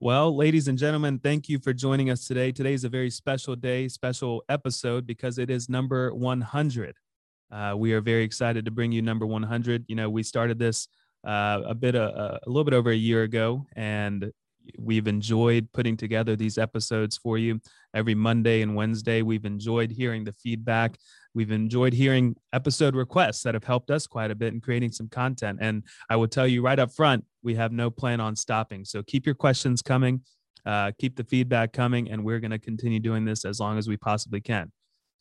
Well, ladies and gentlemen, thank you for joining us today. Today is a very special day, special episode because it is number 100. Uh, we are very excited to bring you number 100. You know, we started this uh, a bit, uh, a little bit over a year ago, and we've enjoyed putting together these episodes for you every Monday and Wednesday. We've enjoyed hearing the feedback. We've enjoyed hearing episode requests that have helped us quite a bit in creating some content. And I will tell you right up front, we have no plan on stopping. So keep your questions coming, uh, keep the feedback coming, and we're going to continue doing this as long as we possibly can.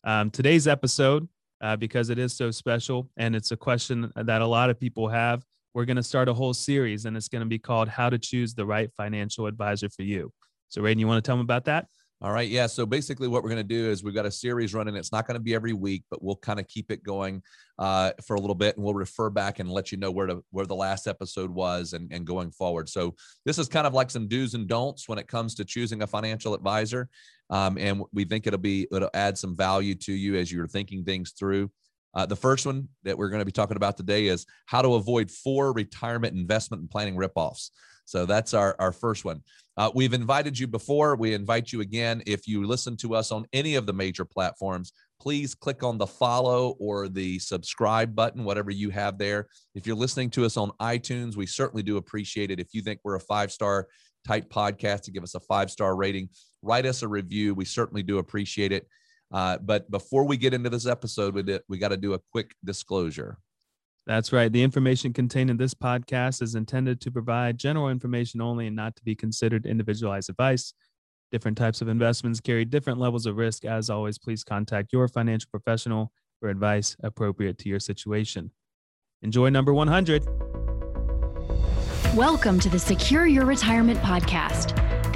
Um, today's episode, uh, because it is so special and it's a question that a lot of people have, we're going to start a whole series and it's going to be called How to Choose the Right Financial Advisor for You. So, Radon, you want to tell them about that? All right. Yeah. So basically, what we're going to do is we've got a series running. It's not going to be every week, but we'll kind of keep it going uh, for a little bit, and we'll refer back and let you know where to where the last episode was and, and going forward. So this is kind of like some do's and don'ts when it comes to choosing a financial advisor, um, and we think it'll be it'll add some value to you as you're thinking things through. Uh, the first one that we're going to be talking about today is how to avoid four retirement investment and planning ripoffs. So that's our, our first one. Uh, we've invited you before. We invite you again. If you listen to us on any of the major platforms, please click on the follow or the subscribe button, whatever you have there. If you're listening to us on iTunes, we certainly do appreciate it. If you think we're a five star type podcast, to give us a five star rating, write us a review. We certainly do appreciate it. Uh, but before we get into this episode, we, did, we got to do a quick disclosure. That's right. The information contained in this podcast is intended to provide general information only and not to be considered individualized advice. Different types of investments carry different levels of risk. As always, please contact your financial professional for advice appropriate to your situation. Enjoy number 100. Welcome to the Secure Your Retirement Podcast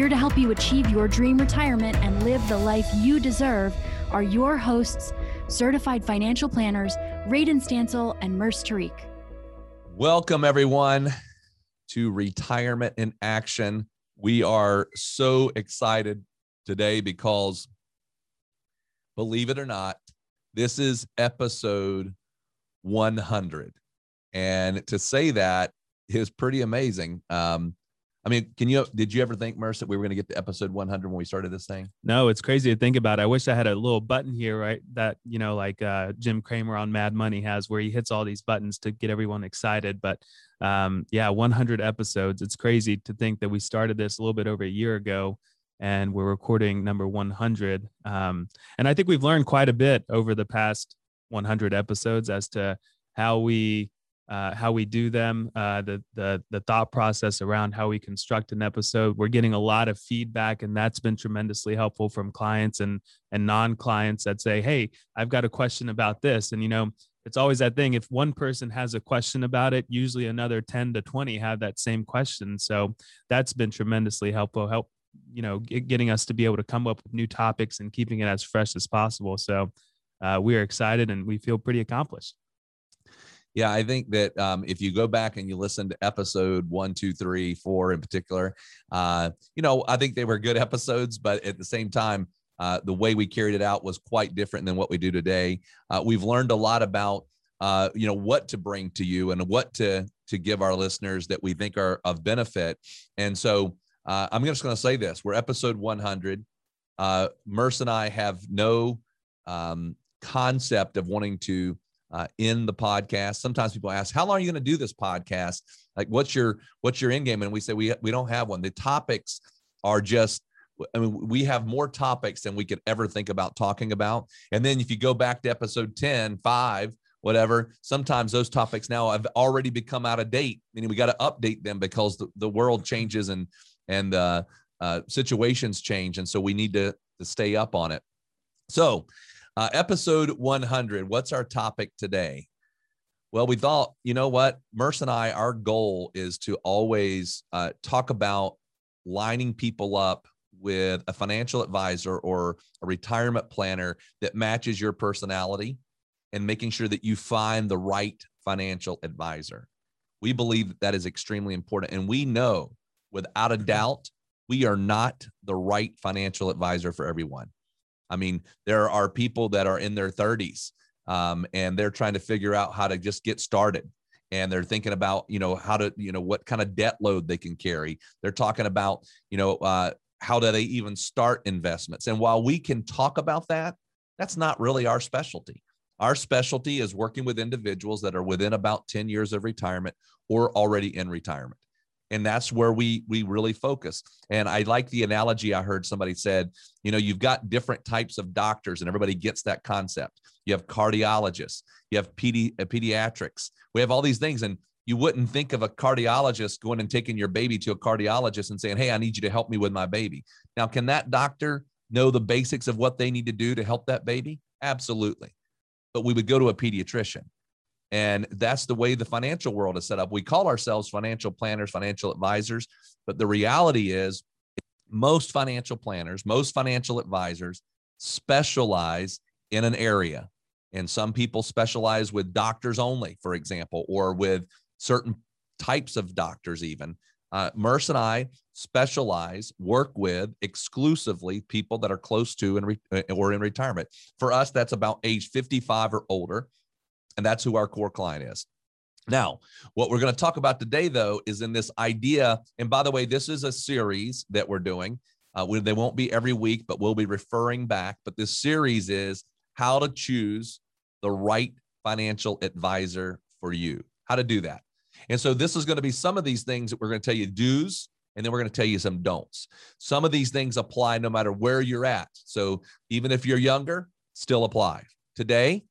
Here to help you achieve your dream retirement and live the life you deserve are your hosts, certified financial planners, Radon Stancil and Murs Tariq. Welcome, everyone, to Retirement in Action. We are so excited today because, believe it or not, this is episode 100. And to say that is pretty amazing. Um, mean, can you did you ever think, Murs, that we were going to get to episode 100 when we started this thing? No, it's crazy to think about. I wish I had a little button here, right? That you know, like uh, Jim Cramer on Mad Money has, where he hits all these buttons to get everyone excited. But um, yeah, 100 episodes. It's crazy to think that we started this a little bit over a year ago, and we're recording number 100. Um, and I think we've learned quite a bit over the past 100 episodes as to how we uh, how we do them, uh, the the the thought process around how we construct an episode. We're getting a lot of feedback, and that's been tremendously helpful from clients and and non clients that say, "Hey, I've got a question about this," and you know. It's always that thing. If one person has a question about it, usually another 10 to 20 have that same question. So that's been tremendously helpful. Help, you know, getting us to be able to come up with new topics and keeping it as fresh as possible. So uh, we are excited and we feel pretty accomplished. Yeah, I think that um, if you go back and you listen to episode one, two, three, four in particular, uh, you know, I think they were good episodes, but at the same time, uh, the way we carried it out was quite different than what we do today. Uh, we've learned a lot about, uh, you know, what to bring to you and what to to give our listeners that we think are of benefit. And so uh, I'm just going to say this: we're episode 100. Uh, Murs and I have no um, concept of wanting to uh, in the podcast. Sometimes people ask, "How long are you going to do this podcast? Like, what's your what's your end game?" And we say we we don't have one. The topics are just. I mean, we have more topics than we could ever think about talking about. And then if you go back to episode 10, 5, whatever, sometimes those topics now have already become out of date. Meaning we got to update them because the, the world changes and and uh, uh, situations change. And so we need to, to stay up on it. So uh, episode 100. What's our topic today? Well, we thought, you know what, Murs and I, our goal is to always uh, talk about lining people up with a financial advisor or a retirement planner that matches your personality and making sure that you find the right financial advisor. We believe that that is extremely important. And we know without a mm-hmm. doubt, we are not the right financial advisor for everyone. I mean, there are people that are in their 30s um, and they're trying to figure out how to just get started. And they're thinking about you know how to you know what kind of debt load they can carry. They're talking about you know uh, how do they even start investments? And while we can talk about that that's not really our specialty. Our specialty is working with individuals that are within about 10 years of retirement or already in retirement and that's where we we really focus and i like the analogy i heard somebody said you know you've got different types of doctors and everybody gets that concept. You have cardiologists you have pedi- uh, pediatrics we have all these things. And you wouldn't think of a cardiologist going and taking your baby to a cardiologist and saying hey i need you to help me with my baby. Now can that doctor know the basics of what they need to do to help that baby? Absolutely. But we would go to a pediatrician and that's the way the financial world is set up. We call ourselves financial planners, financial advisors, but the reality is most financial planners, most financial advisors specialize in an area. And some people specialize with doctors only, for example, or with certain types of doctors, even. Uh, Murs and I specialize, work with exclusively people that are close to and re- uh, or in retirement. For us, that's about age 55 or older. And that's who our core client is. Now, what we're going to talk about today, though, is in this idea. And by the way, this is a series that we're doing. Uh, they won't be every week, but we'll be referring back. But this series is how to choose the right financial advisor for you, how to do that. And so this is going to be some of these things that we're going to tell you do's, and then we're going to tell you some don'ts. Some of these things apply no matter where you're at. So even if you're younger, still apply. Today,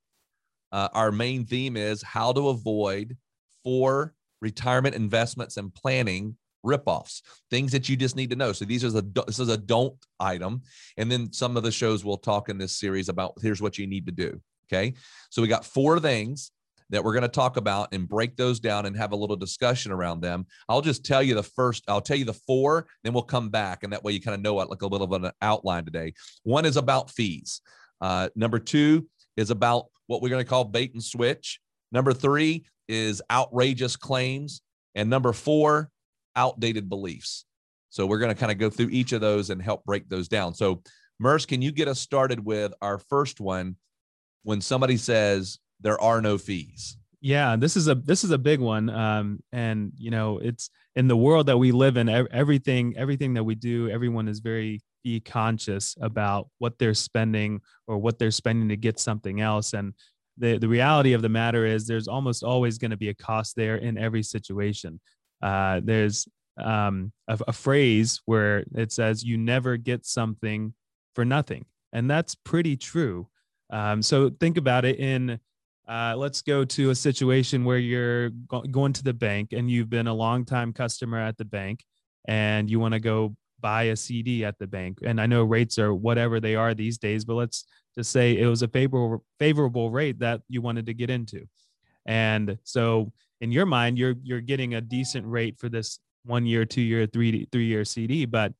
uh, our main theme is how to avoid for retirement investments and planning ripoffs, things that you just need to know. So these are the this is a don't item, and then some of the shows we'll talk in this series about here's what you need to do. Okay, so we got four things that we're going to talk about and break those down and have a little discussion around them. I'll just tell you the first, I'll tell you the four, then we'll come back. And that way you kind of know what, like a little bit of an outline today. One is about fees. Uh, number two is about what we're going to call bait and switch. Number three is outrageous claims. And number four, outdated beliefs. So we're going to kind of go through each of those and help break those down. So, Murs, can you get us started with our first one when somebody says there are no fees? Yeah, this is a this is a big one, um, and you know it's in the world that we live in. Everything everything that we do, everyone is very be conscious about what they're spending or what they're spending to get something else. And the, the reality of the matter is there's almost always going to be a cost there in every situation. Uh, there's um, a, a phrase where it says, you never get something for nothing. And that's pretty true. Um, so think about it in uh, let's go to a situation where you're go- going to the bank and you've been a long time customer at the bank and you want to go buy a CD at the bank. And I know rates are whatever they are these days, but let's just say it was a favorable favorable rate that you wanted to get into. And so in your mind, you're you're getting a decent rate for this one year, two year, three three year CD. But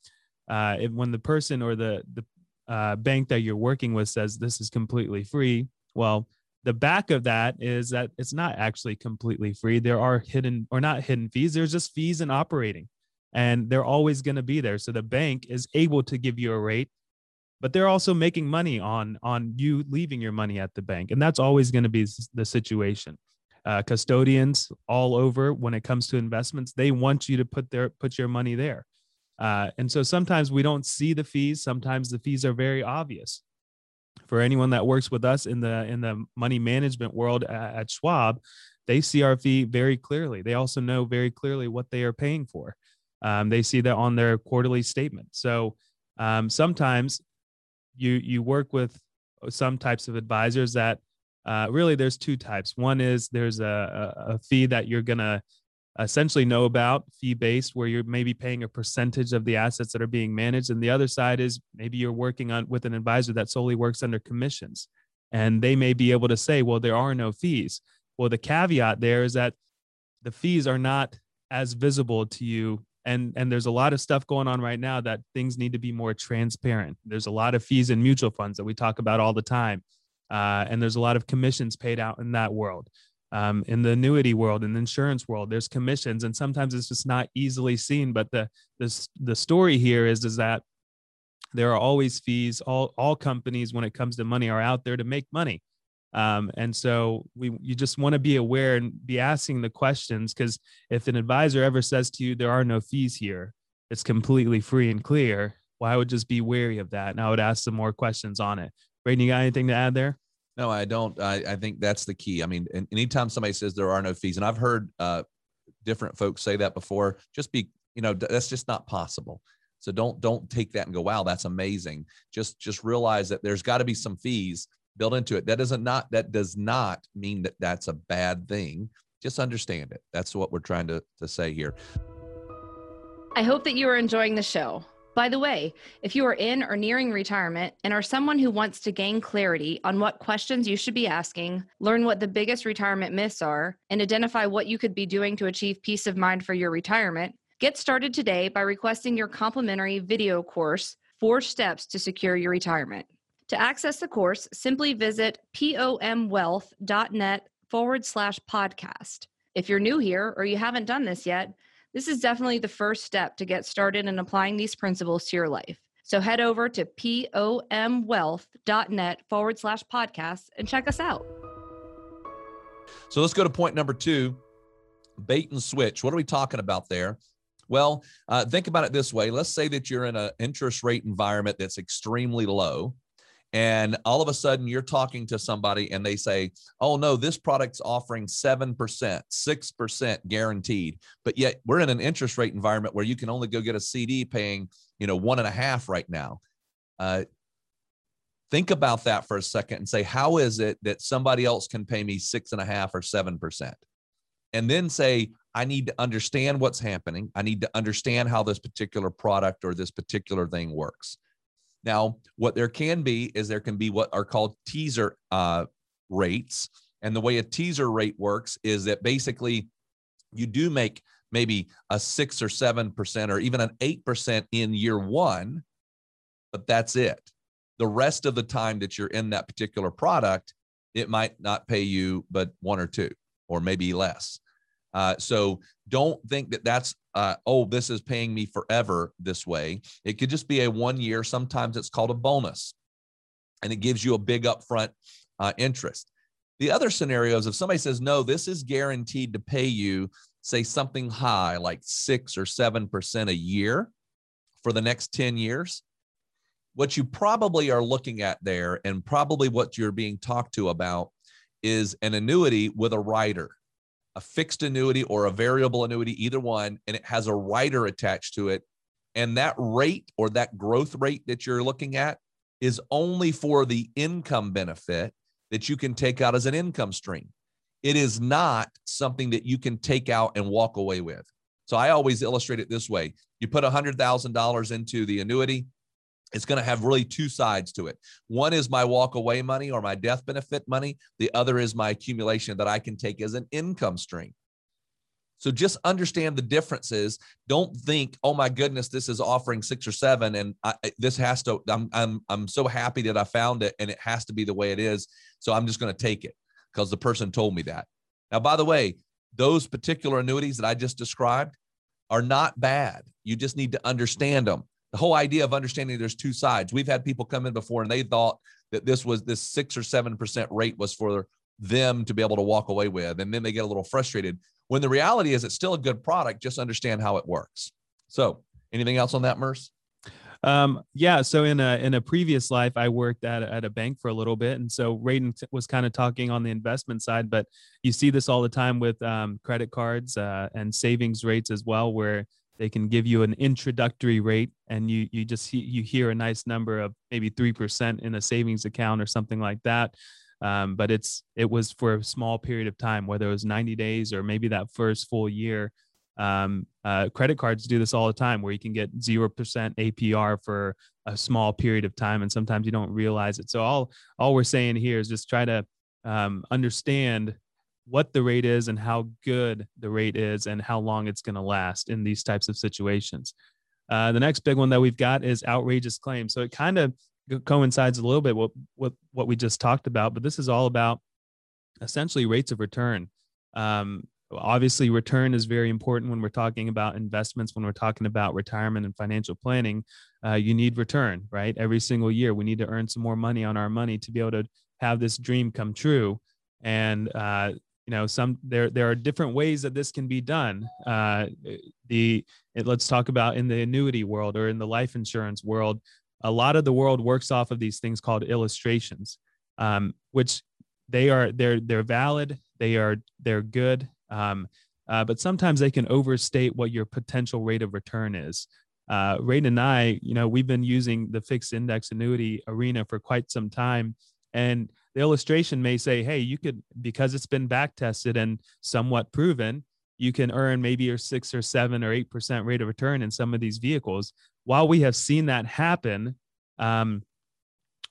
uh, if, when the person or the the uh, bank that you're working with says this is completely free, well, the back of that is that it's not actually completely free. There are hidden or not hidden fees. There's just fees in operating and they're always going to be there. So the bank is able to give you a rate, but they're also making money on on you leaving your money at the bank, and that's always going to be the situation. Uh, custodians all over when it comes to investments, they want you to put their put your money there. Uh, and so sometimes we don't see the fees. Sometimes the fees are very obvious. For anyone that works with us in the in the money management world at, at Schwab, they see our fee very clearly. They also know very clearly what they are paying for. Um, they see that on their quarterly statement. So um, sometimes you you work with some types of advisors that uh, really there's two types. One is there's a, a, a fee that you're gonna essentially know about fee based where you're maybe paying a percentage of the assets that are being managed and the other side is maybe you're working on with an advisor that solely works under commissions and they may be able to say well there are no fees well the caveat there is that the fees are not as visible to you and and there's a lot of stuff going on right now that things need to be more transparent. There's a lot of fees in mutual funds that we talk about all the time uh, and there's a lot of commissions paid out in that world. Um, in the annuity world in the insurance world there's commissions and sometimes it's just not easily seen but the the, the story here is is that there are always fees. All all companies when it comes to money are out there to make money um, and so we you just want to be aware and be asking the questions because if an advisor ever says to you there are no fees here, it's completely free and clear. Well, I would just be wary of that, and I would ask some more questions on it. Radon, you got anything to add there? No, I don't. I, I think that's the key. I mean, anytime somebody says there are no fees, and I've heard uh, different folks say that before, just be you know that's just not possible. So don't don't take that and go, wow, that's amazing. Just just realize that there's got to be some fees built into it. That doesn't not that does not mean that that's a bad thing. Just understand it. That's what we're trying to, to say here. I hope that you are enjoying the show. By the way, if you are in or nearing retirement and are someone who wants to gain clarity on what questions you should be asking, learn what the biggest retirement myths are, and identify what you could be doing to achieve peace of mind for your retirement, get started today by requesting your complimentary video course, Four Steps to Secure Your Retirement. To access the course, simply visit pomwealth.net forward slash podcast. If you're new here or you haven't done this yet, this is definitely the first step to get started in applying these principles to your life. So head over to pomwealth.net forward slash podcast and check us out. So let's go to point number two bait and switch. What are we talking about there? Well, uh, think about it this way. Let's say that you're in an interest rate environment that's extremely low and all of a sudden you're talking to somebody and they say oh no this product's offering 7% 6% guaranteed but yet we're in an interest rate environment where you can only go get a cd paying you know one and a half right now. Uh, think about that for a second and say how is it that somebody else can pay me six and a half or seven percent? And then say i need to understand what's happening. I need to understand how this particular product or this particular thing works now, what there can be is there can be what are called teaser uh, rates. And the way a teaser rate works is that basically you do make maybe a six or seven percent or even an eight percent in year one, but that's it. The rest of the time that you're in that particular product, it might not pay you but one or two or maybe less. Uh, so don't think that that's uh, oh this is paying me forever this way. It could just be a one year. Sometimes it's called a bonus, and it gives you a big upfront uh, interest. The other scenarios, if somebody says no, this is guaranteed to pay you, say something high like six or seven percent a year for the next ten years. What you probably are looking at there, and probably what you're being talked to about, is an annuity with a rider a fixed annuity or a variable annuity, either one, and it has a rider attached to it. And that rate or that growth rate that you're looking at is only for the income benefit that you can take out as an income stream. It is not something that you can take out and walk away with. So I always illustrate it this way you put $100,000 into the annuity, it's going to have really two sides to it. One is my walk away money or my death benefit money. The other is my accumulation that I can take as an income stream. So just understand the differences. Don't think, oh my goodness, this is offering six or seven, and I, this has to. I'm I'm I'm so happy that I found it, and it has to be the way it is. So I'm just going to take it because the person told me that. Now, by the way, those particular annuities that I just described are not bad. You just need to understand them the whole idea of understanding there's two sides. We've had people come in before and they thought that this was this six or seven percent rate was for them to be able to walk away with, and then they get a little frustrated. When the reality is, it's still a good product. Just understand how it works. So, anything else on that, Murs? Um, yeah. So in a in a previous life, I worked at at a bank for a little bit, and so Radon was kind of talking on the investment side, but you see this all the time with um, credit cards uh, and savings rates as well, where they can give you an introductory rate and you you just you hear a nice number of maybe 3% in a savings account or something like that. Um, but it's it was for a small period of time whether it was 90 days or maybe that first full year. Um, uh, credit cards do this all the time where you can get 0% apr for a small period of time and sometimes you don't realize it. So all all we're saying here is just try to um, understand what the rate is and how good the rate is and how long it's going to last in these types of situations. Uh, the next big one that we've got is outrageous claims. So it kind of coincides a little bit with, with what we just talked about, but this is all about essentially rates of return. Um, obviously, return is very important when we're talking about investments, when we're talking about retirement and financial planning. Uh, you need return, right? Every single year, we need to earn some more money on our money to be able to have this dream come true. And uh, you know, some there there are different ways that this can be done. Uh, the let's talk about in the annuity world or in the life insurance world. A lot of the world works off of these things called illustrations, um, which they are they're they're valid they are they're good um, uh, but sometimes they can overstate what your potential rate of return is uh, Ray and I, you know, we've been using the fixed index annuity arena for quite some time. And the illustration may say, hey, you could, because it's been back tested and somewhat proven, you can earn maybe your six or seven or 8% rate of return in some of these vehicles. While we have seen that happen, um,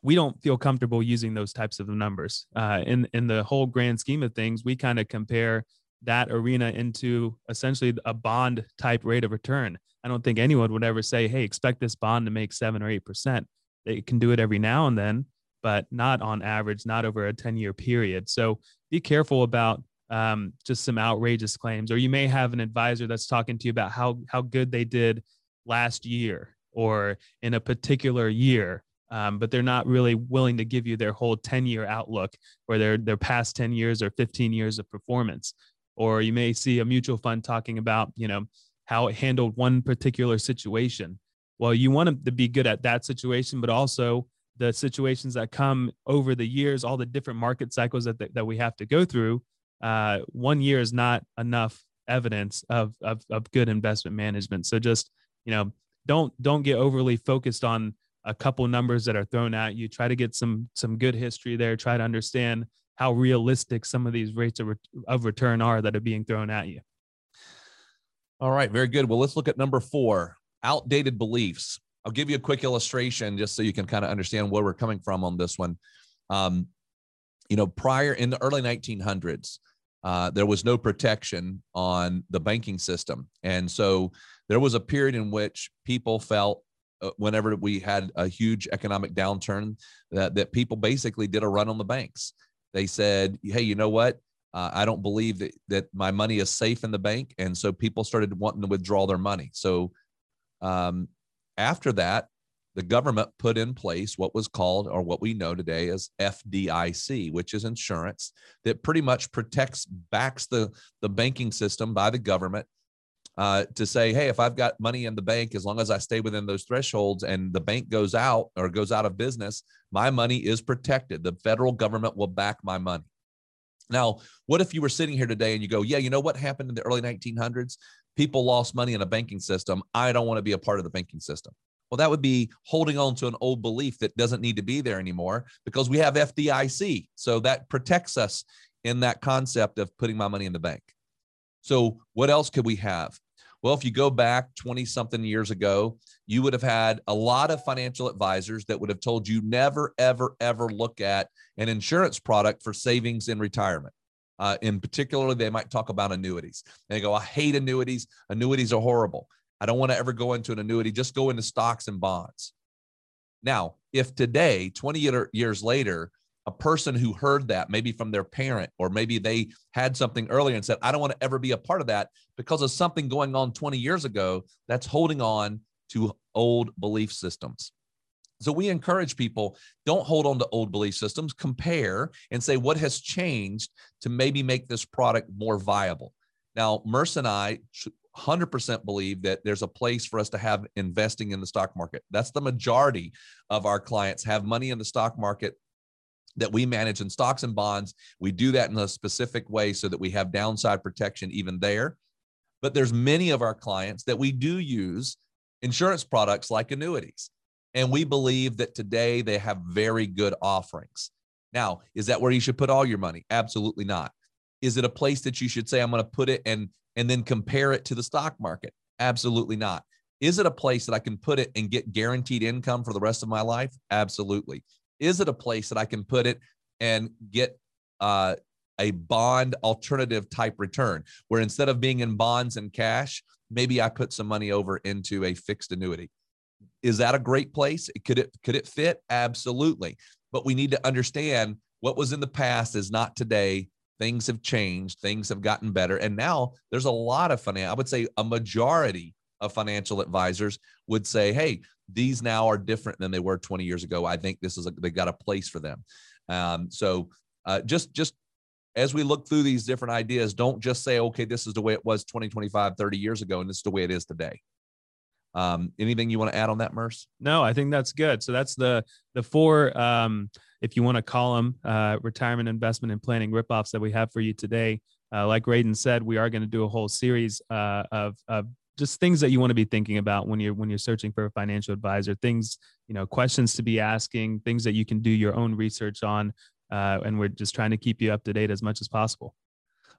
we don't feel comfortable using those types of numbers. Uh, in in the whole grand scheme of things, we kind of compare that arena into essentially a bond type rate of return. I don't think anyone would ever say, "Hey, expect this bond to make seven or eight percent." They can do it every now and then, but not on average, not over a ten year period. So be careful about um, just some outrageous claims, or you may have an advisor that's talking to you about how how good they did last year or in a particular year um, but they're not really willing to give you their whole 10 year outlook or their their past 10 years or 15 years of performance or you may see a mutual fund talking about you know how it handled one particular situation well you want them to be good at that situation but also the situations that come over the years all the different market cycles that, that we have to go through uh, one year is not enough evidence of, of of good investment management. So just you know don't don't get overly focused on a couple numbers that are thrown at you. Try to get some some good history there. Try to understand how realistic some of these rates of, re- of return are that are being thrown at you. All right. Very good. Well let's look at number four outdated beliefs i'll give you a quick illustration just so you can kind of understand where we're coming from on this one um, you know prior in the early 1900s uh, there was no protection on the banking system and so there was a period in which people felt uh, whenever we had a huge economic downturn that, that people basically did a run on the banks. They said, hey, you know what? Uh, I don't believe that, that my money is safe in the bank. And so people started wanting to withdraw their money. So um, after that, the government put in place what was called, or what we know today as FDIC, which is insurance that pretty much protects, backs the, the banking system by the government uh, to say, hey, if I've got money in the bank, as long as I stay within those thresholds and the bank goes out or goes out of business, my money is protected. The federal government will back my money. Now, what if you were sitting here today and you go, yeah, you know what happened in the early 1900s? People lost money in a banking system. I don't want to be a part of the banking system. Well, that would be holding on to an old belief that doesn't need to be there anymore because we have FDIC. So that protects us in that concept of putting my money in the bank. So, what else could we have? Well, if you go back 20 something years ago, you would have had a lot of financial advisors that would have told you never, ever, ever look at an insurance product for savings in retirement. Uh, in particular, they might talk about annuities. They go, I hate annuities. Annuities are horrible. I don't want to ever go into an annuity. Just go into stocks and bonds. Now, if today, 20 years later, a person who heard that maybe from their parent or maybe they had something earlier and said i don't want to ever be a part of that because of something going on 20 years ago that's holding on to old belief systems so we encourage people don't hold on to old belief systems compare and say what has changed to maybe make this product more viable now Murs and i 100% believe that there's a place for us to have investing in the stock market. That's the majority of our clients have money in the stock market that we manage in stocks and bonds. We do that in a specific way so that we have downside protection even there. But there's many of our clients that we do use insurance products like annuities. And we believe that today they have very good offerings. Now, is that where you should put all your money? Absolutely not. Is it a place that you should say, I'm going to put it and, and then compare it to the stock market? Absolutely not. Is it a place that I can put it and get guaranteed income for the rest of my life? Absolutely. Is it a place that I can put it and get uh, a bond alternative type return where instead of being in bonds and cash, maybe I put some money over into a fixed annuity. Is that a great place? Could it could it fit? Absolutely. But we need to understand what was in the past is not today. Things have changed, things have gotten better. And now there's a lot of financial, I would say a majority of financial advisors would say, hey, these now are different than they were 20 years ago. I think this is a, they got a place for them. Um, so uh, just just as we look through these different ideas, don't just say, okay, this is the way it was 20, 25, 30 years ago, and this is the way it is today. Um, anything you want to add on that, Murs? No, I think that's good. So that's the the four, um, if you want to call them, uh, retirement investment and planning ripoffs that we have for you today. Uh, like Radon said, we are going to do a whole series uh, of, of just things that you want to be thinking about when you're when you're searching for a financial advisor. Things, you know, questions to be asking, things that you can do your own research on, uh, and we're just trying to keep you up to date as much as possible.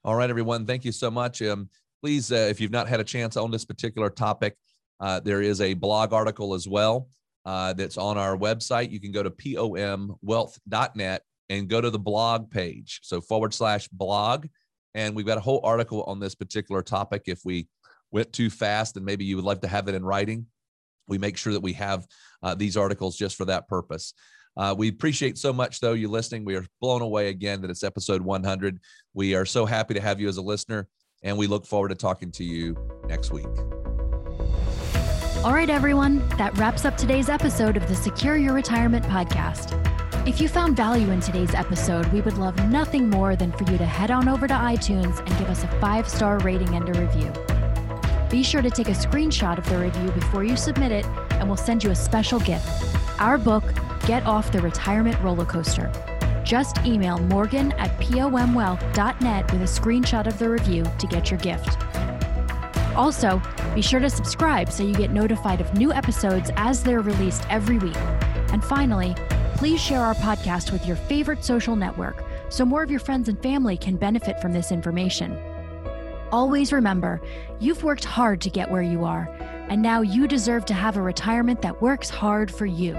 All right, everyone. Thank you so much. Um, please, uh, if you've not had a chance on this particular topic, uh, there is a blog article as well uh, that's on our website. You can go to pomwealth.net and go to the blog page. So forward slash blog. And we've got a whole article on this particular topic. If we went too fast and maybe you would like to have it in writing, we make sure that we have uh, these articles just for that purpose. Uh, we appreciate so much, though, you listening. We are blown away again that it's episode 100. We are so happy to have you as a listener, and we look forward to talking to you next week. All right, everyone, that wraps up today's episode of the Secure Your Retirement podcast. If you found value in today's episode, we would love nothing more than for you to head on over to iTunes and give us a five star rating and a review. Be sure to take a screenshot of the review before you submit it, and we'll send you a special gift our book, Get Off the Retirement Roller Coaster. Just email morgan at pomwealth.net with a screenshot of the review to get your gift. Also, be sure to subscribe so you get notified of new episodes as they're released every week. And finally, please share our podcast with your favorite social network so more of your friends and family can benefit from this information. Always remember, you've worked hard to get where you are, and now you deserve to have a retirement that works hard for you.